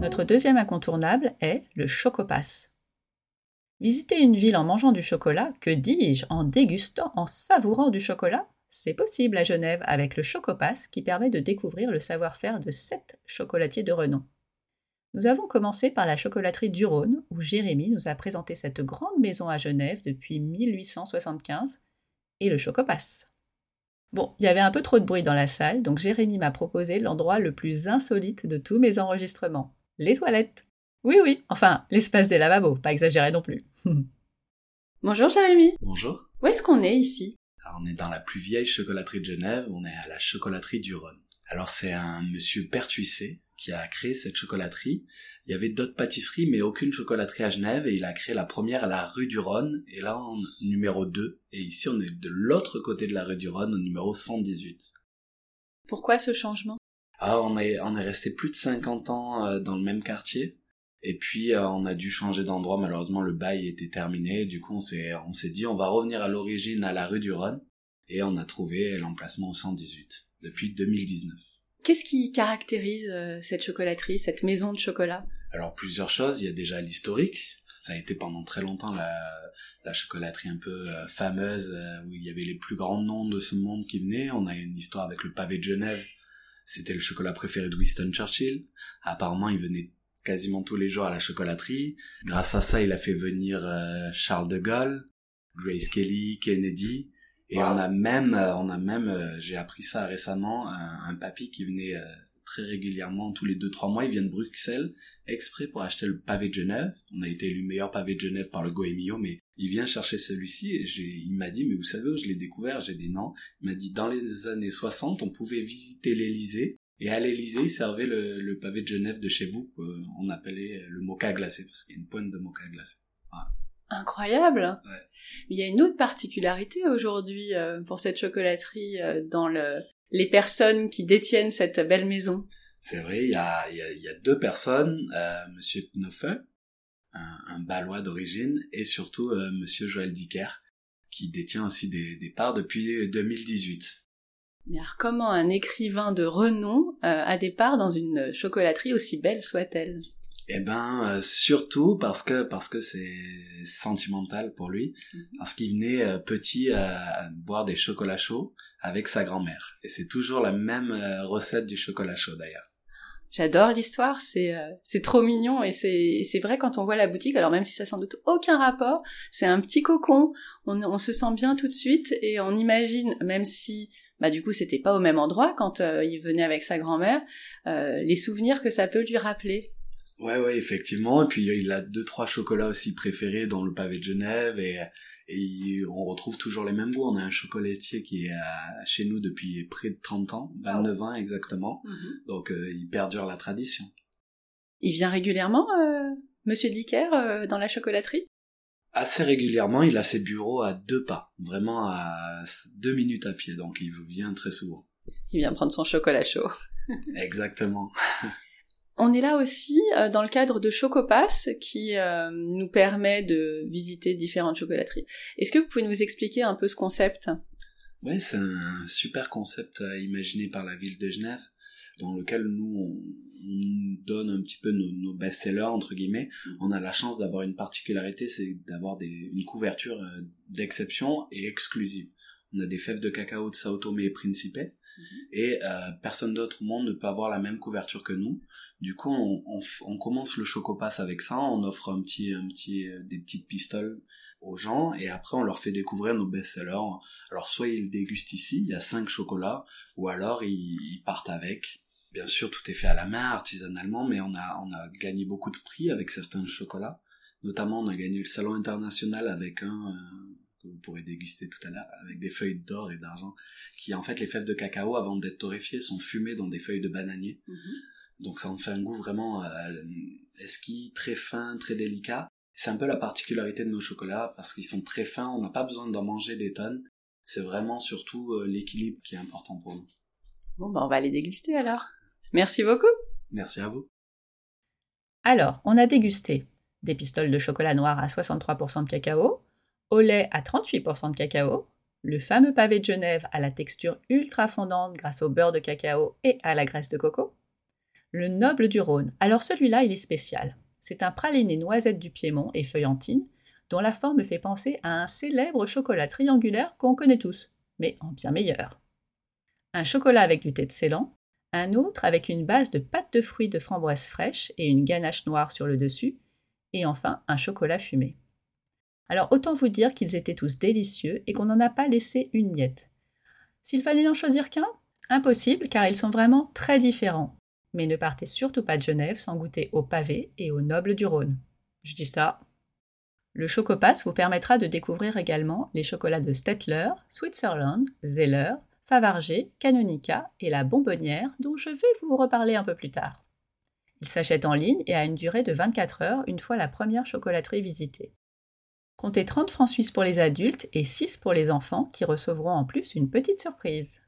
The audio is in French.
Notre deuxième incontournable est le chocopass. Visiter une ville en mangeant du chocolat, que dis-je, en dégustant, en savourant du chocolat? C'est possible à Genève avec le Chocopass qui permet de découvrir le savoir-faire de sept chocolatiers de renom. Nous avons commencé par la chocolaterie du Rhône, où Jérémy nous a présenté cette grande maison à Genève depuis 1875, et le Chocopass. Bon, il y avait un peu trop de bruit dans la salle, donc Jérémy m'a proposé l'endroit le plus insolite de tous mes enregistrements, les toilettes. Oui, oui, enfin, l'espace des lavabos, pas exagéré non plus. Bonjour Jérémy. Bonjour. Où est-ce qu'on est ici? Alors, on est dans la plus vieille chocolaterie de Genève, on est à la chocolaterie du Rhône. Alors c'est un monsieur Pertuissé qui a créé cette chocolaterie. Il y avait d'autres pâtisseries, mais aucune chocolaterie à Genève, et il a créé la première à la rue du Rhône, et là en numéro 2, et ici on est de l'autre côté de la rue du Rhône, au numéro 118. Pourquoi ce changement? Ah, on est, on est resté plus de 50 ans euh, dans le même quartier, et puis euh, on a dû changer d'endroit, malheureusement le bail était terminé, du coup on s'est, on s'est dit on va revenir à l'origine à la rue du Rhône, et on a trouvé l'emplacement au 118 depuis 2019. Qu'est-ce qui caractérise euh, cette chocolaterie, cette maison de chocolat? Alors plusieurs choses, il y a déjà l'historique, ça a été pendant très longtemps la, la chocolaterie un peu euh, fameuse euh, où il y avait les plus grands noms de ce monde qui venaient. On a une histoire avec le pavé de Genève, c'était le chocolat préféré de Winston Churchill. Apparemment, il venait quasiment tous les jours à la chocolaterie. Grâce à ça, il a fait venir Charles de Gaulle, Grace Kelly, Kennedy. Et on a même, euh, on a même, euh, j'ai appris ça récemment, un, un papy qui venait euh, très régulièrement, tous les deux trois mois, il vient de Bruxelles exprès pour acheter le pavé de Genève. On a été élu meilleur pavé de Genève par le Goemio, mais il vient chercher celui-ci et il m'a dit, mais vous savez où je l'ai découvert? J'ai dit non. Il m'a dit, dans les années 60, on pouvait visiter l'Élysée et à l'Élysée, ils servaient le, le, pavé de Genève de chez vous, qu'on appelait le mocha glacé, parce qu'il y a une pointe de mocha glacé. Voilà. Incroyable. Ouais. Mais il y a une autre particularité aujourd'hui euh, pour cette chocolaterie euh, dans le, les personnes qui détiennent cette belle maison. C'est vrai, il y a, y, a, y a, deux personnes, euh, Monsieur Knuffel, un, un Balois d'origine, et surtout euh, Monsieur Joël Dicker, qui détient aussi des, des parts depuis 2018. Mais alors comment un écrivain de renom euh, a des parts dans une chocolaterie aussi belle soit-elle? Eh ben euh, surtout parce que parce que c'est sentimental pour lui, Mhm. parce qu'il venait euh, petit à boire des chocolats chauds avec sa grand-mère. Et c'est toujours la même euh, recette du chocolat chaud d'ailleurs. J'adore l'histoire, c'est euh, c'est trop mignon et c'est c'est vrai quand on voit la boutique. Alors même si ça sans doute aucun rapport, c'est un petit cocon. On, on se sent bien tout de suite et on imagine même si bah du coup c'était pas au même endroit quand il venait avec sa grand-mère, euh, les souvenirs que ça peut lui rappeler. Ouais, ouais, effectivement. Et puis il a deux, trois chocolats aussi préférés dans le pavé de Genève et, on retrouve toujours les mêmes goûts. On a un chocolatier qui est à- chez nous depuis près de 30 ans, 29 ans exactement. Donc euh, il perdure la tradition. Il vient régulièrement, euh, Monsieur Dicker, euh, dans la chocolaterie? Assez régulièrement, il a ses bureaux à deux pas, vraiment à deux minutes à pied, donc il vient très souvent. Il vient prendre son chocolat chaud. Exactement. On est là aussi euh, dans le cadre de Chocopass qui euh, nous permet de visiter différentes chocolateries. Est-ce que vous pouvez nous expliquer un peu ce concept? Oui, c'est un super concept imaginé par la ville de Genève, dans lequel nous, on, on donne un petit peu nos, nos best-sellers, entre guillemets. On a la chance d'avoir une particularité, c'est d'avoir une couverture euh, d'exception et exclusive. On a des fèves de cacao de Sao Tomé et Principe, et euh, personne d'autre au monde ne peut avoir la même couverture que nous. Du coup, on, commence le Chocopass avec ça, on offre un petit, un petit, euh, des petites pistoles aux gens, et après on leur fait découvrir nos best-sellers. Alors soit ils dégustent ici, il y a cinq chocolats, ou alors ils, ils partent avec. Bien sûr, tout est fait à la main, artisanalement, mais on a, on a gagné beaucoup de prix avec certains chocolats. Notamment, on a gagné le salon international avec un euh, que vous pourrez déguster tout à l'heure, avec des feuilles d'or et d'argent, qui en fait les fèves de cacao, avant d'être torréfiées, sont fumées dans des feuilles de bananier. Donc ça en fait un goût vraiment euh, esquis, très fin, très délicat. C'est un peu la particularité de nos chocolats, parce qu'ils sont très fins, on n'a pas besoin d'en manger des tonnes. C'est vraiment surtout euh, l'équilibre qui est important pour nous. Bon, bah on va les déguster alors. Merci beaucoup. Merci à vous. Alors, on a dégusté des pistoles de chocolat noir à 63% de cacao, au lait à 38% de cacao, le fameux pavé de Genève à la texture ultra fondante grâce au beurre de cacao et à la graisse de coco, Le Noble du Rhône. Alors celui-là, il est spécial. C'est un praliné noisette du Piémont et feuillantine, dont la forme fait penser à un célèbre chocolat triangulaire qu'on connaît tous, mais en bien meilleur. Un chocolat avec du thé de Ceylan, un autre avec une base de pâte de fruits de framboise fraîche et une ganache noire sur le dessus, et enfin un chocolat fumé. Alors autant vous dire qu'ils étaient tous délicieux et qu'on n'en a pas laissé une miette. S'il fallait n'en choisir qu'un Impossible car ils sont vraiment très différents. Mais ne partez surtout pas de Genève sans goûter au pavé et au noble du Rhône. Je dis ça. Le Chocopass vous permettra de découvrir également les chocolats de Stettler, Switzerland, Zeller, Favarger, Canonica et la Bonbonnière dont je vais vous reparler un peu plus tard. Il s'achète en ligne et a une durée de 24 heures une fois la première chocolaterie visitée. Comptez 30 francs suisses pour les adultes et 6 pour les enfants qui recevront en plus une petite surprise.